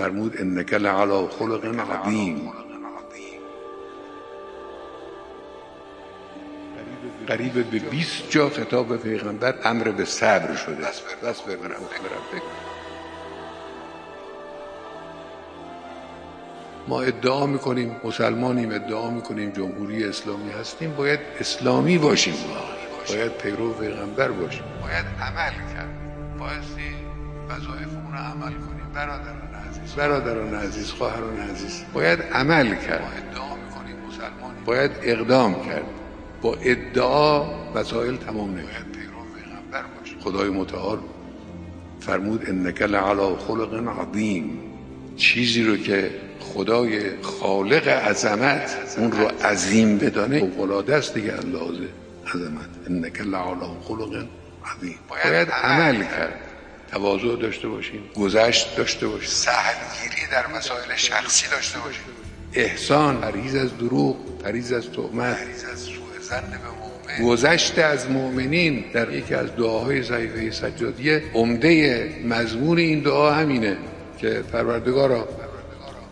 فرمود انک لعلی خلق عظیم قریب به 20 جا خطاب پیغمبر امر به صبر شده. بس برم ما ادعا می‌کنیم مسلمانیم ادعا می‌کنیم جمهوری اسلامی هستیم باید اسلامی باشیم. باید پیرو پیغمبر باشیم. باید عمل کرد. وظایفمون رو عمل کنیم. برادران عزیز. برادران عزیز خواهران عزیز. باید عمل کرد. ما ادعا می‌کنیم مسلمانیم. باید اقدام کرد. با ادعا وسایل تمام نمیشه. پیرو پیغمبر باشه. خدای متعال فرمود انک لعلی خلق عظیم. چیزی رو که خدای خالق عظمت اون رو عظیم بدانه. فوق‌العاده است دیگه اندازه عظمت. انک لعلی خلق عظیم. باید عمل کرد. تواضع داشته باشیم. گذشت داشته باشیم. سهلگیری در مسائل شخصی داشته باشیم. احسان پریز از دروغ پریز از تهمت. پریز از زن به گذشت از مؤمنین در یکی از دعاهای صحیفه سجادیه عمده مضمون این دعا همینه که پروردگارا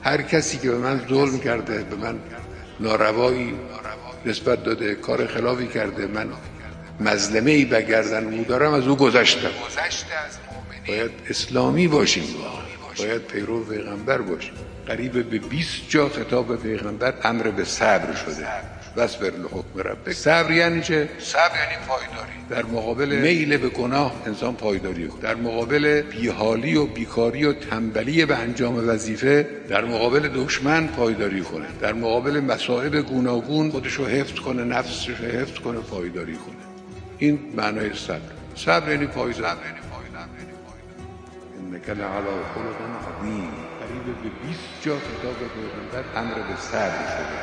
هر کسی که به من ظلم کرده به من ناروایی نسبت داده کار خلافی کرده من مظلمه ای بگردن او دارم از او گذشتم. باید اسلامی باشیم باید پیرو پیغمبر باشیم. قریب به 20 جا خطاب به پیغمبر امر به صبر شده. بر لحکم ربک. صبر یعنی چه؟ صبر یعنی پایداری. در مقابل میل به گناه انسان پایداری کنه در مقابل بیحالی و بیکاری و تنبلی به انجام وظیفه در مقابل دشمن پایداری کنه در مقابل مصائب گوناگون خودشو حفظ کنه نفسش حفظ کنه پایداری کنه این معنای صبر صبر یعنی یعنی پایداری انک لعلی خلق عظیم. قریب به 20 جا کتاب پیغمبر امر به صبر شده.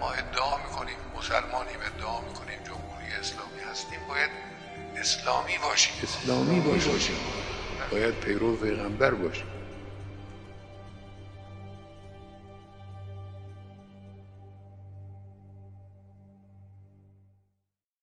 ما ادعا می‌کنیم مسلمانیم ادعا می‌کنیم جمهوری اسلامی هستیم. باید اسلامی باشیم. اسلامی باشیم. باید پیرو پیغمبر باشیم.